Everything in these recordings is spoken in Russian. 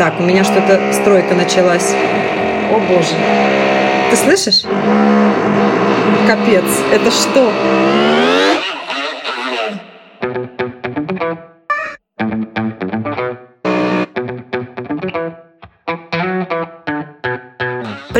Так, у меня что-то стройка началась. О боже. Ты слышишь? Капец, это что?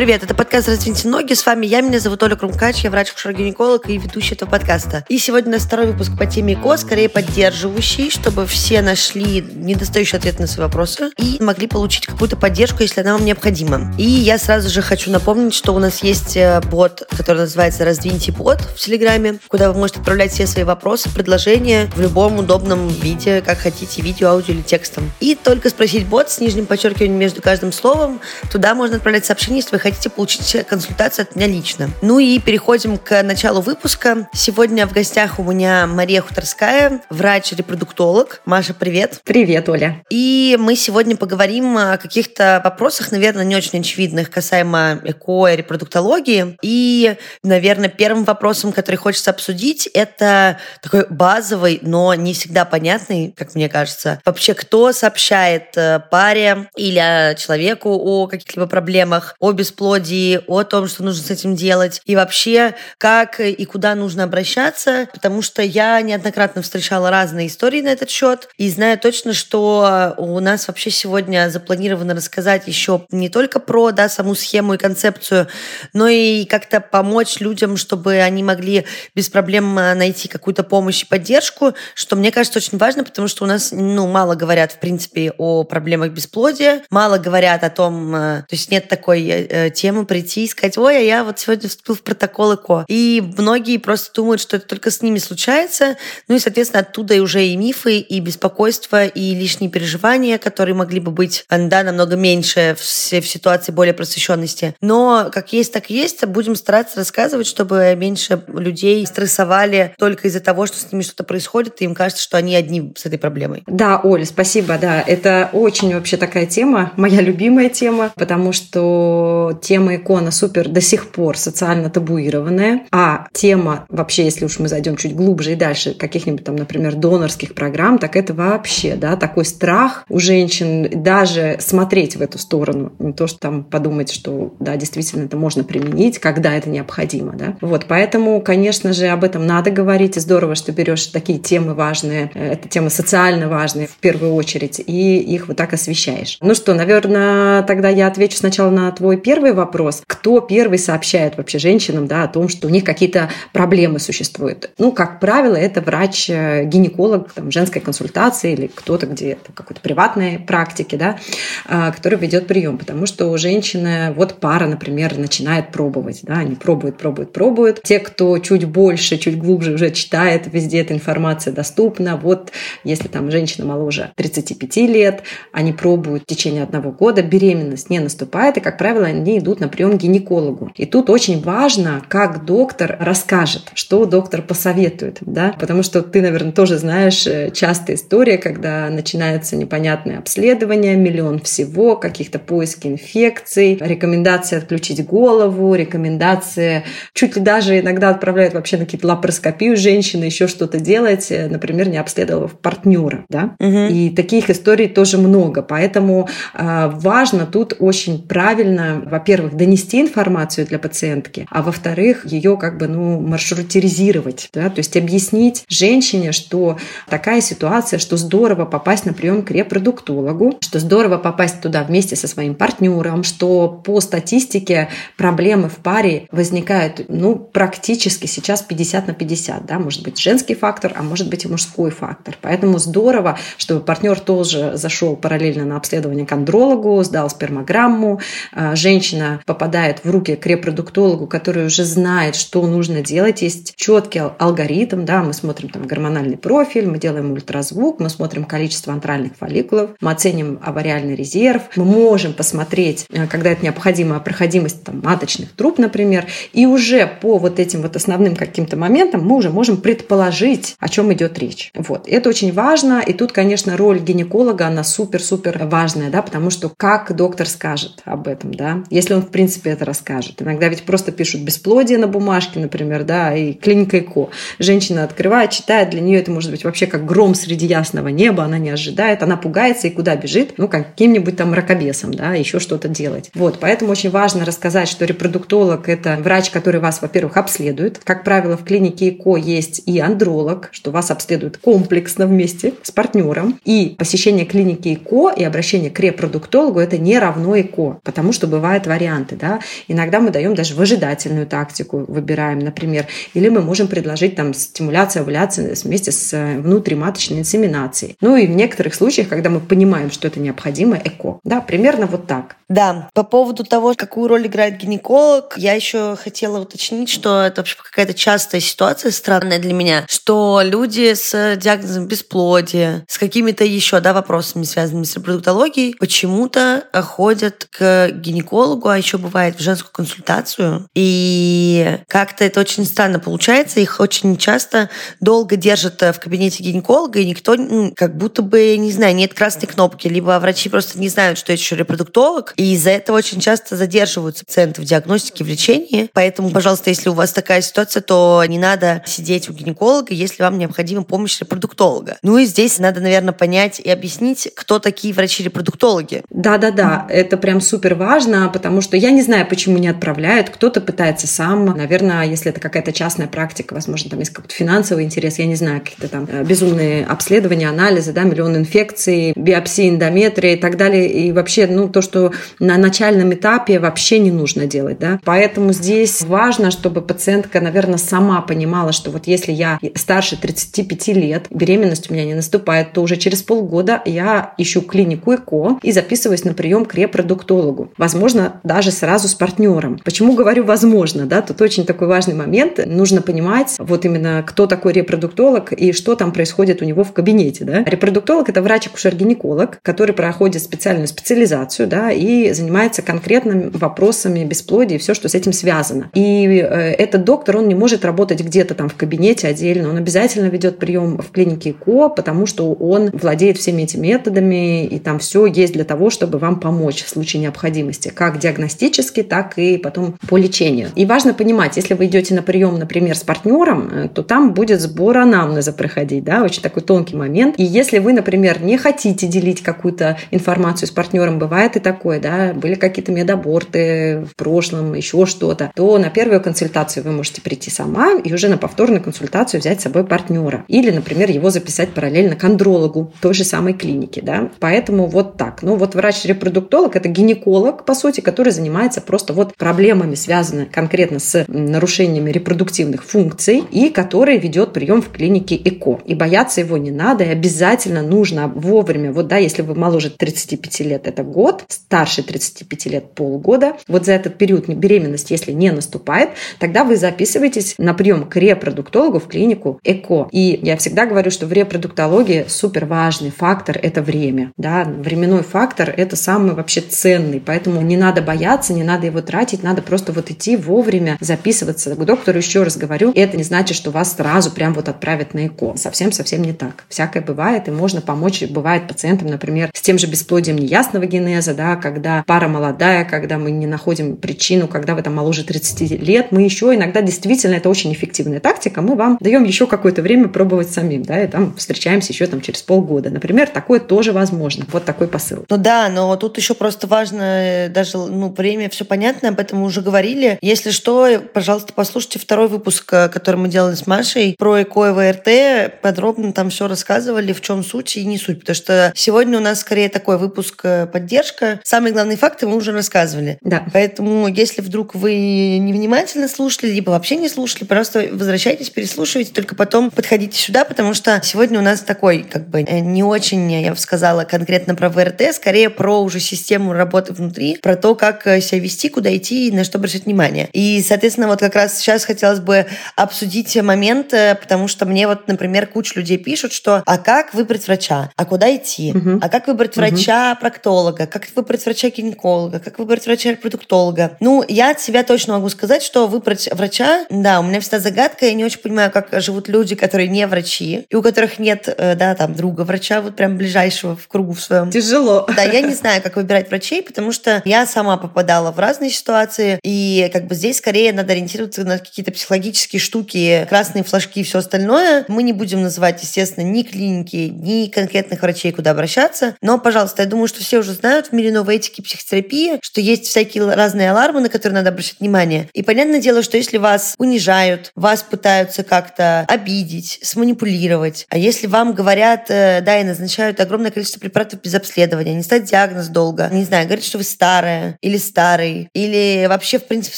Привет, это подкаст «Раздвиньте ноги». С вами я, меня зовут Оля Крумкач, я врач-гинеколог и ведущий этого подкаста. И сегодня у нас второй выпуск по теме ЭКО, скорее поддерживающий, чтобы все нашли недостающий ответ на свои вопросы и могли получить какую-то поддержку, если она вам необходима. И я сразу же хочу напомнить, что у нас есть э, бот, который называется «Раздвиньте бот» в Телеграме, куда вы можете отправлять все свои вопросы, предложения в любом удобном виде, как хотите, видео, аудио или текстом. И только спросить бот с нижним подчеркиванием между каждым словом, туда можно отправлять сообщение, если вы хотите получить консультацию от меня лично. Ну и переходим к началу выпуска. Сегодня в гостях у меня Мария Хуторская, врач-репродуктолог. Маша, привет. Привет, Оля. И мы сегодня поговорим о каких-то вопросах, наверное, не очень очевидных касаемо эко и репродуктологии. И, наверное, первым вопросом, который хочется обсудить, это такой базовый, но не всегда понятный, как мне кажется. Вообще, кто сообщает э, паре или человеку о каких-либо проблемах, о бесплодии, бесплодии, о том, что нужно с этим делать, и вообще, как и куда нужно обращаться, потому что я неоднократно встречала разные истории на этот счет, и знаю точно, что у нас вообще сегодня запланировано рассказать еще не только про да, саму схему и концепцию, но и как-то помочь людям, чтобы они могли без проблем найти какую-то помощь и поддержку, что мне кажется очень важно, потому что у нас ну, мало говорят, в принципе, о проблемах бесплодия, мало говорят о том, э, то есть нет такой э, тему прийти и сказать, ой, а я вот сегодня вступил в протокол ЭКО. И многие просто думают, что это только с ними случается. Ну и, соответственно, оттуда и уже и мифы, и беспокойство, и лишние переживания, которые могли бы быть да, намного меньше в, в ситуации более просвещенности. Но как есть, так и есть. Будем стараться рассказывать, чтобы меньше людей стрессовали только из-за того, что с ними что-то происходит, и им кажется, что они одни с этой проблемой. Да, Оля, спасибо. Да, это очень вообще такая тема, моя любимая тема, потому что тема икона супер до сих пор социально табуированная, а тема вообще, если уж мы зайдем чуть глубже и дальше, каких-нибудь там, например, донорских программ, так это вообще, да, такой страх у женщин даже смотреть в эту сторону, не то, что там подумать, что, да, действительно это можно применить, когда это необходимо, да. Вот, поэтому, конечно же, об этом надо говорить, и здорово, что берешь такие темы важные, э, это темы социально важные в первую очередь, и их вот так освещаешь. Ну что, наверное, тогда я отвечу сначала на твой первый первый вопрос, кто первый сообщает вообще женщинам да, о том, что у них какие-то проблемы существуют. Ну, как правило, это врач-гинеколог там, женской консультации или кто-то где то какой-то приватной практике, да, а, который ведет прием. Потому что у женщины, вот пара, например, начинает пробовать. Да, они пробуют, пробуют, пробуют. Те, кто чуть больше, чуть глубже уже читает, везде эта информация доступна. Вот если там женщина моложе 35 лет, они пробуют в течение одного года, беременность не наступает, и, как правило, они идут на прием к гинекологу. И тут очень важно, как доктор расскажет, что доктор посоветует, да, потому что ты, наверное, тоже знаешь э, частая история, когда начинается непонятное обследование, миллион всего, каких-то поиски инфекций, рекомендации отключить голову, рекомендации чуть ли даже иногда отправляют вообще на какие-то лапароскопию женщины, еще что-то делать, э, например, не обследовав партнера, да, угу. и таких историй тоже много, поэтому э, важно тут очень правильно, во-первых, во-первых, донести информацию для пациентки, а во-вторых, ее как бы, ну, маршрутизировать, да, то есть объяснить женщине, что такая ситуация, что здорово попасть на прием к репродуктологу, что здорово попасть туда вместе со своим партнером, что по статистике проблемы в паре возникают, ну, практически сейчас 50 на 50, да, может быть женский фактор, а может быть и мужской фактор. Поэтому здорово, чтобы партнер тоже зашел параллельно на обследование к андрологу, сдал спермограмму, а, женщина женщина попадает в руки к репродуктологу, который уже знает, что нужно делать, есть четкий алгоритм, да, мы смотрим там гормональный профиль, мы делаем ультразвук, мы смотрим количество антральных фолликулов, мы оценим авариальный резерв, мы можем посмотреть, э, когда это необходимо, проходимость там, маточных труб, например, и уже по вот этим вот основным каким-то моментам мы уже можем предположить, о чем идет речь. Вот. Это очень важно, и тут, конечно, роль гинеколога, она супер-супер важная, да, потому что как доктор скажет об этом, да, если он, в принципе, это расскажет. Иногда ведь просто пишут бесплодие на бумажке, например, да, и клиника ЭКО. Женщина открывает, читает, для нее это может быть вообще как гром среди ясного неба, она не ожидает, она пугается и куда бежит? Ну, каким-нибудь там мракобесом, да, еще что-то делать. Вот, поэтому очень важно рассказать, что репродуктолог – это врач, который вас, во-первых, обследует. Как правило, в клинике ЭКО есть и андролог, что вас обследует комплексно вместе с партнером. И посещение клиники ЭКО и обращение к репродуктологу – это не равно ЭКО, потому что бывают варианты, да. Иногда мы даем даже выжидательную тактику, выбираем, например, или мы можем предложить там стимуляцию овуляции вместе с э, внутриматочной инсеминацией. Ну и в некоторых случаях, когда мы понимаем, что это необходимо, ЭКО. Да, примерно вот так. Да, по поводу того, какую роль играет гинеколог, я еще хотела уточнить, что это вообще какая-то частая ситуация, странная для меня, что люди с диагнозом бесплодия, с какими-то еще да, вопросами, связанными с репродуктологией, почему-то ходят к гинекологу, а еще бывает в женскую консультацию. И как-то это очень странно получается. Их очень часто долго держат в кабинете гинеколога, и никто, как будто бы, не знаю, нет красной кнопки, либо врачи просто не знают, что это еще репродуктолог, и из-за этого очень часто задерживаются пациенты в диагностике, в лечении. Поэтому, пожалуйста, если у вас такая ситуация, то не надо сидеть у гинеколога, если вам необходима помощь репродуктолога. Ну и здесь надо, наверное, понять и объяснить, кто такие врачи-репродуктологи. Да-да-да, это прям супер важно, потому что я не знаю, почему не отправляют. Кто-то пытается сам. Наверное, если это какая-то частная практика, возможно, там есть какой-то финансовый интерес, я не знаю, какие-то там э, безумные обследования, анализы, да, миллион инфекций, биопсии, эндометрии и так далее. И вообще, ну, то, что на начальном этапе вообще не нужно делать, да. Поэтому здесь важно, чтобы пациентка, наверное, сама понимала, что вот если я старше 35 лет, беременность у меня не наступает, то уже через полгода я ищу клинику ЭКО и записываюсь на прием к репродуктологу. Возможно, даже сразу с партнером. Почему говорю возможно, да, тут очень такой важный момент. Нужно понимать вот именно, кто такой репродуктолог и что там происходит у него в кабинете, да. Репродуктолог – это врач-акушер-гинеколог, который проходит специальную специализацию, да, и занимается конкретными вопросами бесплодия и все, что с этим связано. И э, этот доктор, он не может работать где-то там в кабинете отдельно, он обязательно ведет прием в клинике ЭКО, потому что он владеет всеми этими методами, и там все есть для того, чтобы вам помочь в случае необходимости, как диагностически, так и потом по лечению. И важно понимать, если вы идете на прием, например, с партнером, э, то там будет сбор анамнеза проходить, да, очень такой тонкий момент. И если вы, например, не хотите делить какую-то информацию с партнером, бывает и такое, да, были какие-то медаборты в прошлом, еще что-то, то на первую консультацию вы можете прийти сама и уже на повторную консультацию взять с собой партнера. Или, например, его записать параллельно к андрологу той же самой клиники, да. Поэтому вот так. Ну, вот врач-репродуктолог – это гинеколог, по сути, который занимается просто вот проблемами, связанными конкретно с нарушениями репродуктивных функций и который ведет прием в клинике ЭКО. И бояться его не надо, и обязательно нужно вовремя, вот да, если вы моложе 35 лет, это год, старше 35 лет полгода, вот за этот период беременность, если не наступает, тогда вы записываетесь на прием к репродуктологу в клинику ЭКО. И я всегда говорю, что в репродуктологии супер важный фактор – это время. Да? Временной фактор – это самый вообще ценный, поэтому не надо бояться, не надо его тратить, надо просто вот идти вовремя, записываться к доктору, еще раз говорю, это не значит, что вас сразу прям вот отправят на ЭКО. Совсем-совсем не так. Всякое бывает, и можно помочь, бывает пациентам, например, с тем же бесплодием неясного генеза, да, когда пара молодая, когда мы не находим причину, когда вы там моложе 30 лет, мы еще иногда действительно, это очень эффективная тактика, мы вам даем еще какое-то время пробовать самим, да, и там встречаемся еще там через полгода. Например, такое тоже возможно. Вот такой посыл. Ну да, но тут еще просто важно, э, даже, ну, время, все понятно, об этом мы уже говорили. Если что, пожалуйста, послушайте второй выпуск, э, который мы делали с Машей про ЭКО и ВРТ. Подробно там все рассказывали, в чем суть и не суть. Потому что сегодня у нас скорее такой выпуск э, поддержка. Самые главные факты мы уже рассказывали. Да. Поэтому, если вдруг вы невнимательно слушали, либо вообще не слушали, просто возвращайтесь, переслушивайте, только потом подходите сюда, потому что сегодня у нас такой, как бы, э, не очень, я бы сказала, конкретно про ВРТ, скорее про уже систему работы внутри, про то, как себя вести, куда идти и на что обращать внимание. И, соответственно, вот как раз сейчас хотелось бы обсудить момент, потому что мне вот, например, куча людей пишут, что а как выбрать врача, а куда идти, угу. а как выбрать врача-проктолога, как выбрать врача-гинеколога, как выбрать врача-репродуктолога. Ну, я от себя точно могу сказать, что выбрать врача, да, у меня всегда загадка, я не очень понимаю, как живут люди, которые не врачи, и у которых нет, э, да, там, друга врача, вот прям ближайшего в кругу в своем. Тяжело. Да, я не знаю, как выбирать врачей, потому что я сама сама попадала в разные ситуации, и как бы здесь скорее надо ориентироваться на какие-то психологические штуки, красные флажки и все остальное. Мы не будем называть, естественно, ни клиники, ни конкретных врачей, куда обращаться, но, пожалуйста, я думаю, что все уже знают в мире новой этики психотерапии, что есть всякие разные алармы, на которые надо обращать внимание. И понятное дело, что если вас унижают, вас пытаются как-то обидеть, сманипулировать, а если вам говорят, э, да, и назначают огромное количество препаратов без обследования, не ставят диагноз долго, не знаю, говорят, что вы старая или старый, или вообще, в принципе,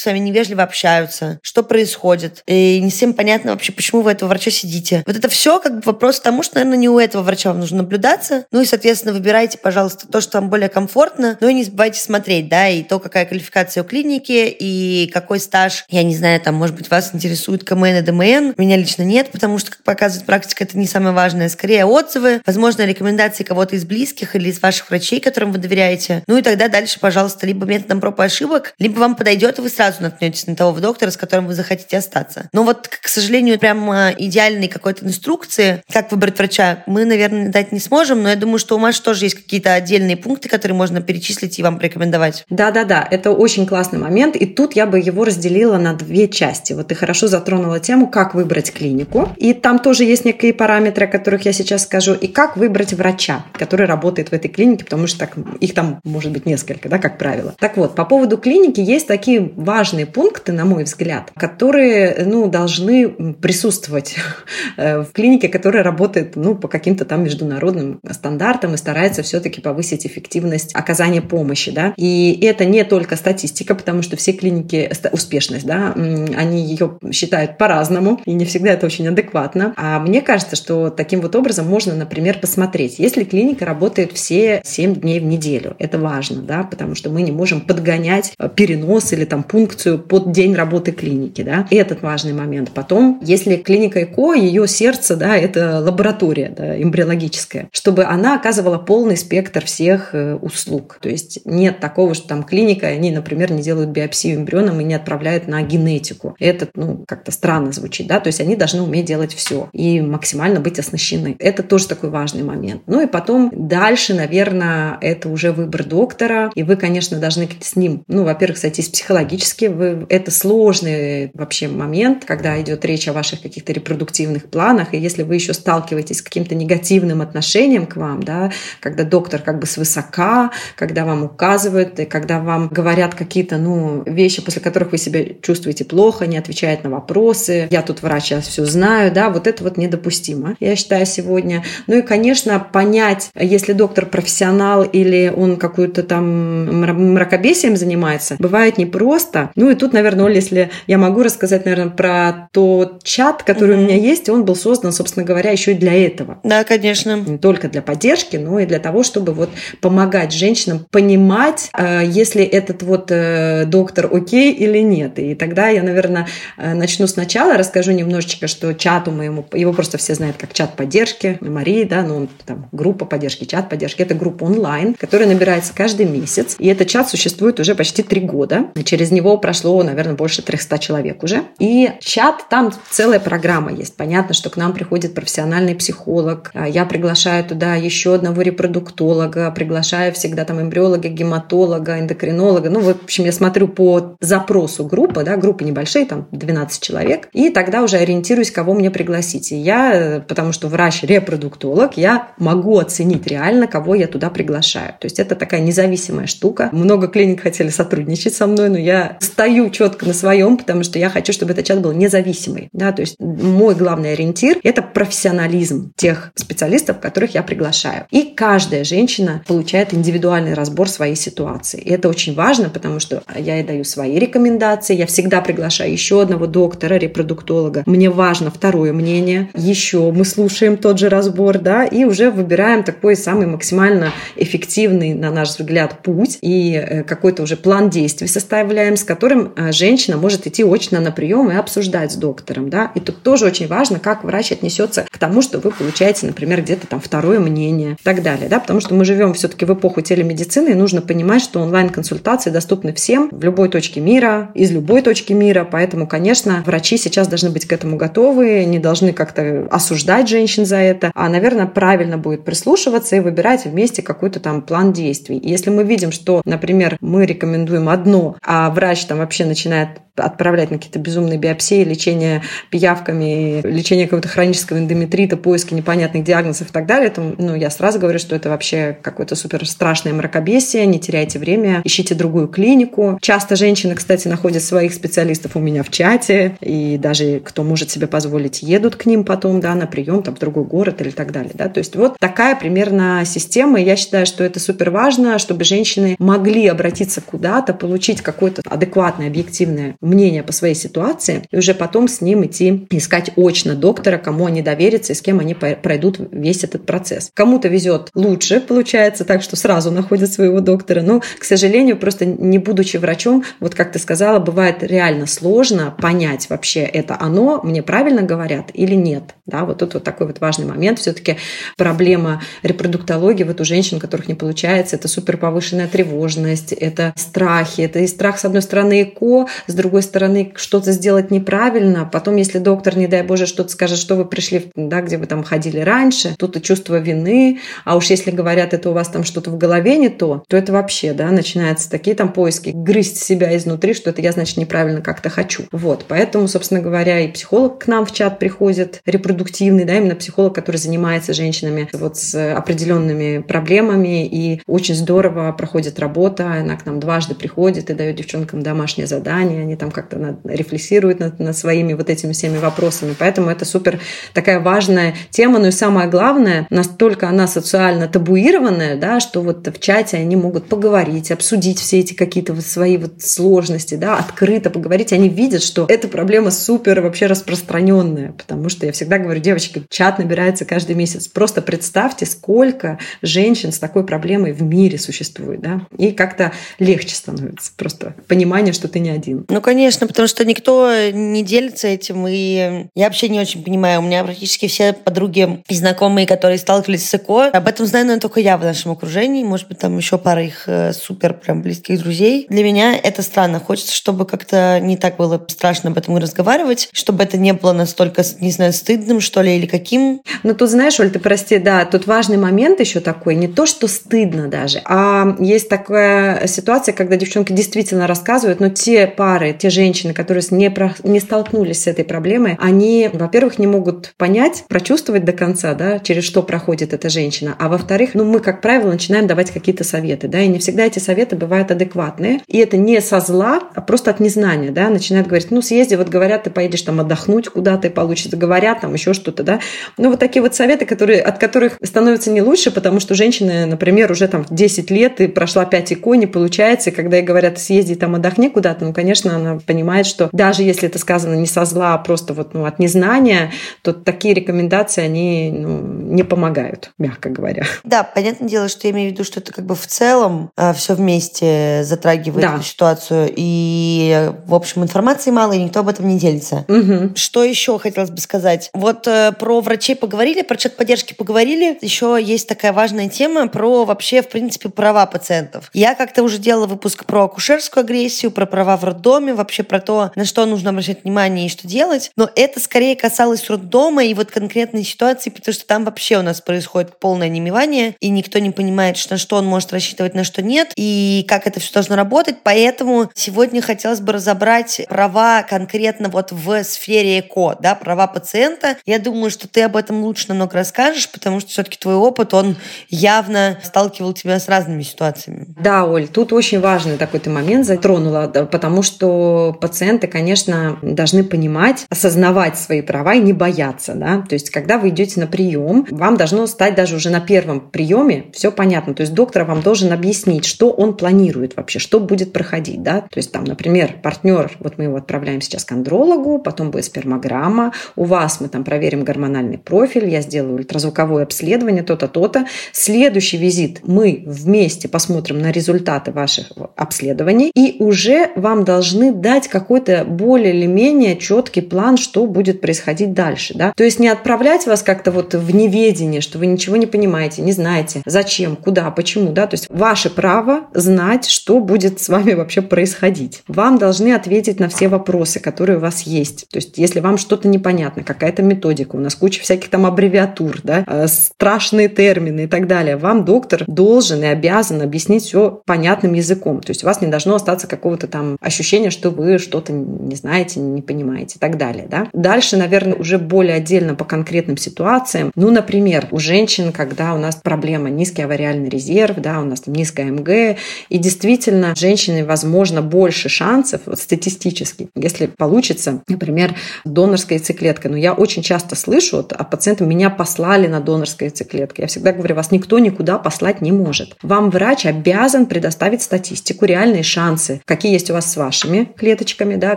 с вами невежливо общаются, что происходит, и не всем понятно вообще, почему вы этого врача сидите. Вот это все как бы вопрос к тому, что, наверное, не у этого врача вам нужно наблюдаться, ну и, соответственно, выбирайте, пожалуйста, то, что вам более комфортно, но и не забывайте смотреть, да, и то, какая квалификация у клиники, и какой стаж, я не знаю, там, может быть, вас интересует КМН и ДМН, меня лично нет, потому что, как показывает практика, это не самое важное, скорее отзывы, возможно, рекомендации кого-то из близких или из ваших врачей, которым вы доверяете, ну и тогда дальше, пожалуйста, либо методом проб и ошибок, либо вам подойдет, и вы сразу наткнетесь на того доктора, с которым вы захотите остаться. Но вот, к сожалению, прям идеальной какой-то инструкции, как выбрать врача, мы, наверное, дать не сможем, но я думаю, что у Маши тоже есть какие-то отдельные пункты, которые можно перечислить и вам порекомендовать. Да-да-да, это очень классный момент, и тут я бы его разделила на две части. Вот ты хорошо затронула тему, как выбрать клинику, и там тоже есть некие параметры, о которых я сейчас скажу, и как выбрать врача, который работает в этой клинике, потому что так, их там может быть несколько, да, как правило. Так вот, по поводу клиники есть такие важные пункты, на мой взгляд, которые, ну, должны присутствовать э, в клинике, которая работает, ну, по каким-то там международным стандартам и старается все-таки повысить эффективность оказания помощи, да. И это не только статистика, потому что все клиники, успешность, да, они ее считают по-разному, и не всегда это очень адекватно. А мне кажется, что таким вот образом можно, например, посмотреть, если клиника работает все 7 дней в неделю, это важно, да, потому что мы не можем подгонять э, перенос или там пункцию под день работы клиники, да, и этот важный момент. Потом, если клиника ЭКО, ее сердце, да, это лаборатория, да, эмбриологическая, чтобы она оказывала полный спектр всех э, услуг. То есть нет такого, что там клиника, они, например, не делают биопсию эмбрионом и не отправляют на генетику. Это, ну, как-то странно звучит, да, то есть они должны уметь делать все и максимально быть оснащены. Это тоже такой важный момент. Ну и потом дальше, наверное, это уже выбор доктора, и вы, конечно, должны с ним, ну, во-первых, сойтись психологически, вы, это сложный вообще момент, когда идет речь о ваших каких-то репродуктивных планах, и если вы еще сталкиваетесь с каким-то негативным отношением к вам, да, когда доктор как бы свысока, когда вам указывают, и когда вам говорят какие-то, ну, вещи, после которых вы себя чувствуете плохо, не отвечает на вопросы, я тут врач, я все знаю, да, вот это вот недопустимо, я считаю, сегодня. Ну и, конечно, понять, если доктор профессионал или он какую-то там мракобесием занимается, бывает непросто. Ну и тут, наверное, Оля, если я могу рассказать, наверное, про тот чат, который mm-hmm. у меня есть, он был создан, собственно говоря, еще и для этого. Да, конечно. Не только для поддержки, но и для того, чтобы вот помогать женщинам понимать, э, если этот вот э, доктор окей или нет. И тогда я, наверное, э, начну сначала, расскажу немножечко, что чату моему, его просто все знают как чат поддержки, Марии, да, ну, там, группа поддержки, чат поддержки. Это группа онлайн, которая набирается каждый месяц. И этот чат существует уже почти три года. Через него прошло, наверное, больше 300 человек уже. И чат, там целая программа есть. Понятно, что к нам приходит профессиональный психолог. А я приглашаю туда еще одного репродуктолога, приглашаю всегда там эмбриолога, гематолога, эндокринолога. Ну, в общем, я смотрю по запросу группы, да, группы небольшие, там 12 человек, и тогда уже ориентируюсь, кого мне пригласить. И я, потому что врач-репродуктолог, я могу оценить реально, кого я туда приглашаю. То есть это такая независимая штука. Много клиник хотели сотрудничать со мной, но я стою четко на своем, потому что я хочу, чтобы этот чат был независимый. Да, то есть мой главный ориентир – это профессионализм тех специалистов, которых я приглашаю. И каждая женщина получает индивидуальный разбор своей ситуации. И это очень важно, потому что я ей даю свои рекомендации, я всегда приглашаю еще одного доктора, репродуктолога. Мне важно второе мнение. Еще мы слушаем тот же разбор, да, и уже выбираем такой самый максимально эффективный, на наш взгляд, путь и какой-то уже план действий составляем, с которым э, женщина может идти очно на прием и обсуждать с доктором, да. И тут тоже очень важно, как врач отнесется к тому, что вы получаете, например, где-то там второе мнение и так далее, да, потому что мы живем все-таки в эпоху телемедицины, и нужно понимать, что онлайн-консультации доступны всем в любой точке мира, из любой точки мира, поэтому, конечно, врачи сейчас должны быть к этому готовы, не должны как-то осуждать женщин за это, а, наверное, правильно будет прислушиваться и выбирать вместе какой-то там план действий. И если мы видим, что, например, например, мы рекомендуем одно, а врач там вообще начинает отправлять на какие-то безумные биопсии, лечение пиявками, лечение какого-то хронического эндометрита, поиски непонятных диагнозов и так далее, то ну, я сразу говорю, что это вообще какое-то супер страшное мракобесие, не теряйте время, ищите другую клинику. Часто женщины, кстати, находят своих специалистов у меня в чате, и даже кто может себе позволить, едут к ним потом, да, на прием там в другой город или так далее, да, то есть вот такая примерно система, я считаю, что это супер важно, чтобы женщины могли обратиться куда-то, получить какое-то адекватное, объективное мнение по своей ситуации, и уже потом с ним идти искать очно доктора, кому они доверятся и с кем они пройдут весь этот процесс. Кому-то везет лучше, получается так, что сразу находят своего доктора, но, к сожалению, просто не будучи врачом, вот как ты сказала, бывает реально сложно понять вообще, это оно, мне правильно говорят или нет. Да, вот тут вот такой вот важный момент. Все-таки проблема репродуктологии вот у женщин, у которых не получается, это супер повышенная тревожность, это страхи, это и страх, с одной стороны, ЭКО, с другой стороны, что-то сделать неправильно. Потом, если доктор, не дай Боже, что-то скажет, что вы пришли, да, где вы там ходили раньше, тут и чувство вины. А уж если говорят, это у вас там что-то в голове не то, то это вообще, да, начинаются такие там поиски, грызть себя изнутри, что это я, значит, неправильно как-то хочу. Вот, поэтому, собственно говоря, и психолог к нам в чат приходит, репродуктивный, да, именно психолог, который занимается женщинами вот с определенными проблемами, и очень здорово проходит работа, она к нам дважды приходит и дает девчонкам домашнее задание, они там как-то рефлексируют над, над своими вот этими всеми вопросами. Поэтому это супер такая важная тема. Ну и самое главное, настолько она социально табуированная, да, что вот в чате они могут поговорить, обсудить все эти какие-то вот свои вот сложности, да, открыто поговорить. Они видят, что эта проблема супер вообще распространенная, потому что я всегда говорю, девочки, чат набирается каждый месяц. Просто представьте, сколько женщин с такой проблемой в мире существует, да, и как-то легче становится просто понимание, что ты не один. Ну, конечно, потому что никто не делится этим, и я вообще не очень понимаю. У меня практически все подруги и знакомые, которые сталкивались с ЭКО, об этом знаю, наверное, только я в нашем окружении, может быть, там еще пара их э, супер прям близких друзей. Для меня это странно. Хочется, чтобы как-то не так было страшно об этом разговаривать, чтобы это не было настолько, не знаю, стыдным, что ли, или каким. Ну, тут, знаешь, Оль, ты прости, да, тут важный момент еще такой, не то, что стыдно даже, а есть такая ситуация, когда девчонки действительно рассказывают, но те пары, те женщины, которые не, про, не столкнулись с этой проблемой, они, во-первых, не могут понять, прочувствовать до конца, да, через что проходит эта женщина, а во-вторых, ну, мы, как правило, начинаем давать какие-то советы, да, и не всегда эти советы бывают адекватные, и это не со зла, а просто от незнания, да, начинают говорить, ну, съезди, вот говорят, ты поедешь там отдохнуть куда-то, и получится, говорят там еще что-то, да, ну, вот такие вот советы, которые, от которых становится не лучше, потому что женщина, например, уже там 10 лет и прошла 5 икон, не получается, и когда ей говорят, съезди там отдохни куда-то, ну, конечно, она понимает, что даже если это сказано не со зла, а просто вот ну, от незнания, то такие рекомендации, они ну, не помогают, мягко говоря. Да, понятное дело, что я имею в виду, что это как бы в целом э, все вместе затрагивает да. эту ситуацию. И, в общем, информации мало, и никто об этом не делится. Угу. Что еще хотелось бы сказать? Вот э, про врачей поговорили, про чат поддержки поговорили. Еще есть такая важная тема про вообще, в принципе, права пациентов. Я как-то уже делала выпуск про акушерскую агрессию, про права в роддоме, вообще про то, на что нужно обращать внимание и что делать. Но это скорее касалось роддома и вот конкретной ситуации, потому что там вообще у нас происходит полное немевание, и никто не понимает, на что он может рассчитывать, на что нет, и как это все должно работать. Поэтому сегодня хотелось бы разобрать права конкретно вот в сфере ЭКО, да, права пациента. Я думаю, что ты об этом лучше намного расскажешь, потому что все-таки твой опыт, он явно сталкивал тебя с разными ситуациями. Да, Оль, тут очень важный такой ты момент затронула, потому что пациенты, конечно, должны понимать, осознавать свои права и не бояться, да. То есть, когда вы идете на прием, вам должно стать даже уже на первом приеме все понятно. То есть, доктор вам должен объяснить, что он планирует вообще, что будет проходить, да. То есть, там, например, партнер, вот мы его отправляем сейчас к андрологу, потом будет спермограмма, у вас мы там проверим гормональный профиль, я сделаю ультразвуковое обследование, то-то, то-то. Следующий визит мы вместе посмотрим на результаты ваших обследований и уже вам должны дать какой-то более или менее четкий план, что будет происходить дальше. Да? То есть не отправлять вас как-то вот в неведение, что вы ничего не понимаете, не знаете, зачем, куда, почему. Да? То есть ваше право знать, что будет с вами вообще происходить. Вам должны ответить на все вопросы, которые у вас есть. То есть если вам что-то непонятно, какая-то методика, у нас куча всяких там аббревиатур, да, э, страшные термины и так далее, вам доктор должен и обязан объяснить все понятным языком. То есть у вас не должно остаться какого-то там ощущения, что вы что-то не знаете, не понимаете и так далее. Да? Дальше, наверное, уже более отдельно по конкретным ситуациям. Ну, например, у женщин, когда у нас проблема низкий авариальный резерв, да, у нас там низкая МГ, и действительно женщины, возможно, больше шансов вот, статистически, если получится, например, донорская яйцеклетка. Но я очень часто слышу от, от пациентов, меня послали на донорскую яйцеклетку. Я всегда говорю, вас никто никуда послать не может. Вам врач обязан предоставить статистику, реальные шансы, какие есть у вас с вашими клеточками, да,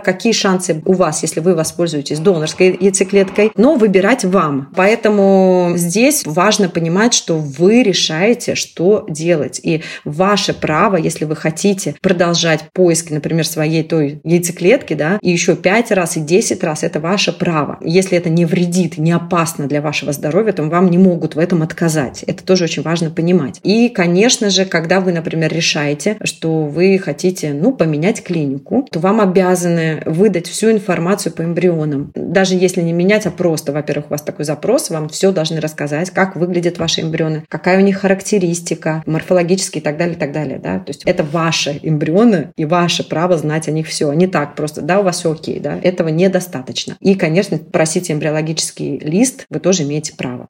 какие шансы у вас, если вы воспользуетесь донорской яйцеклеткой, но выбирать вам. Поэтому здесь важно понимать, что вы решаете, что делать. И ваше право, если вы хотите продолжать поиски, например, своей той яйцеклетки, да, и еще 5 раз и 10 раз, это ваше право. Если это не вредит, не опасно для вашего здоровья, то вам не могут в этом отказать. Это тоже очень важно понимать. И, конечно же, когда вы, например, решаете, что вы хотите, ну, поменять клинику, то вам обязаны выдать всю информацию по эмбрионам. Даже если не менять, а просто, во-первых, у вас такой запрос, вам все должны рассказать, как выглядят ваши эмбрионы, какая у них характеристика, морфологические и так далее, и так далее. Да? То есть это ваши эмбрионы и ваше право знать о них все. Не так просто, да, у вас все окей, да, этого недостаточно. И, конечно, просить эмбриологический лист вы тоже имеете право.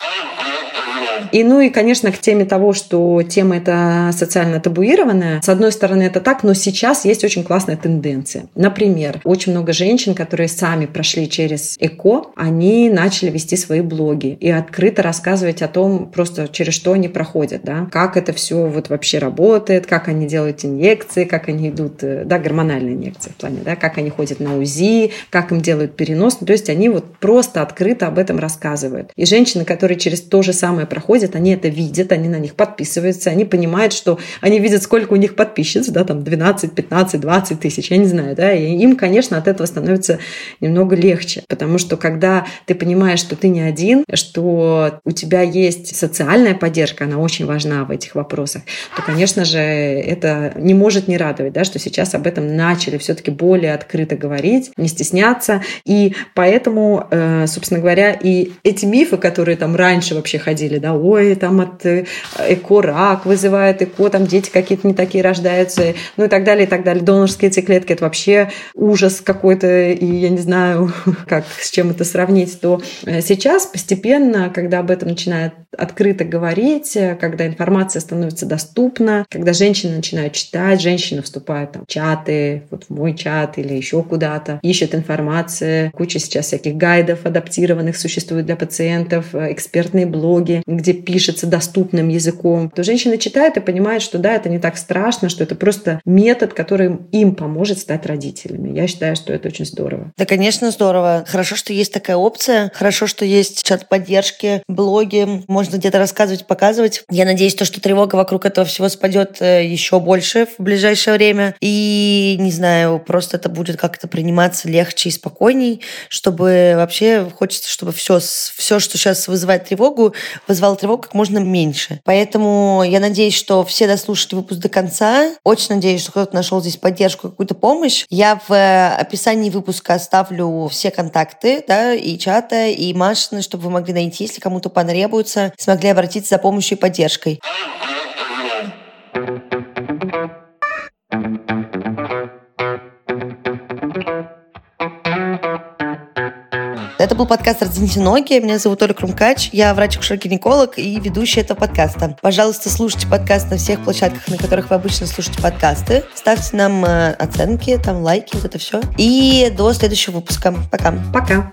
И ну и, конечно, к теме того, что тема эта социально табуированная. С одной стороны, это так, но сейчас есть очень классная тенденция. Например, очень много женщин, которые сами прошли через ЭКО, они начали вести свои блоги и открыто рассказывать о том, просто через что они проходят, да, как это все вот вообще работает, как они делают инъекции, как они идут, э, да, гормональные инъекции в плане, да, как они ходят на УЗИ, как им делают перенос. То есть они вот просто открыто об этом рассказывают. И женщины, которые через то же самое проходят, проходят, они это видят, они на них подписываются, они понимают, что они видят, сколько у них подписчиц, да, там 12, 15, 20 тысяч, я не знаю, да, и им, конечно, от этого становится немного легче, потому что когда ты понимаешь, что ты не один, что у тебя есть социальная поддержка, она очень важна в этих вопросах, то, конечно же, это не может не радовать, да, что сейчас об этом начали все-таки более открыто говорить, не стесняться, и поэтому, э, собственно говоря, и эти мифы, которые там раньше вообще ходили, да, ой, там от э, ЭКО рак вызывает, ЭКО, там дети какие-то не такие рождаются, ну и так далее, и так далее. Донорские яйцеклетки – это вообще ужас какой-то, и я не знаю, как с чем это сравнить, то э, сейчас постепенно, когда об этом начинают открыто говорить, э, когда информация становится доступна, когда женщины начинают читать, женщины вступают там, в чаты, вот в мой чат или еще куда-то, ищут информацию, куча сейчас всяких гайдов адаптированных существует для пациентов, экспертные блоги, где пишется доступным языком, то женщина читает и понимает, что да, это не так страшно, что это просто метод, который им поможет стать родителями. Я считаю, что это очень здорово. Да, конечно, здорово. Хорошо, что есть такая опция. Хорошо, что есть чат поддержки, блоги. Можно где-то рассказывать, показывать. Я надеюсь, то, что тревога вокруг этого всего спадет э, еще больше в ближайшее время. И, не знаю, просто это будет как-то приниматься легче и спокойней, чтобы вообще хочется, чтобы все, все что сейчас вызывает тревогу, вызывало тревогу как можно меньше. Поэтому я надеюсь, что все дослушали выпуск до конца. Очень надеюсь, что кто-то нашел здесь поддержку, какую-то помощь. Я в э, описании выпуска оставлю все контакты, да, и чата, и Машины, чтобы вы могли найти, если кому-то понадобится, смогли обратиться за помощью и поддержкой. Это был подкаст «Раздвиньте ноги». Меня зовут Оля Крумкач. Я врач-гинеколог и ведущая этого подкаста. Пожалуйста, слушайте подкаст на всех площадках, на которых вы обычно слушаете подкасты. Ставьте нам э, оценки, там лайки, вот это все. И до следующего выпуска. Пока. Пока.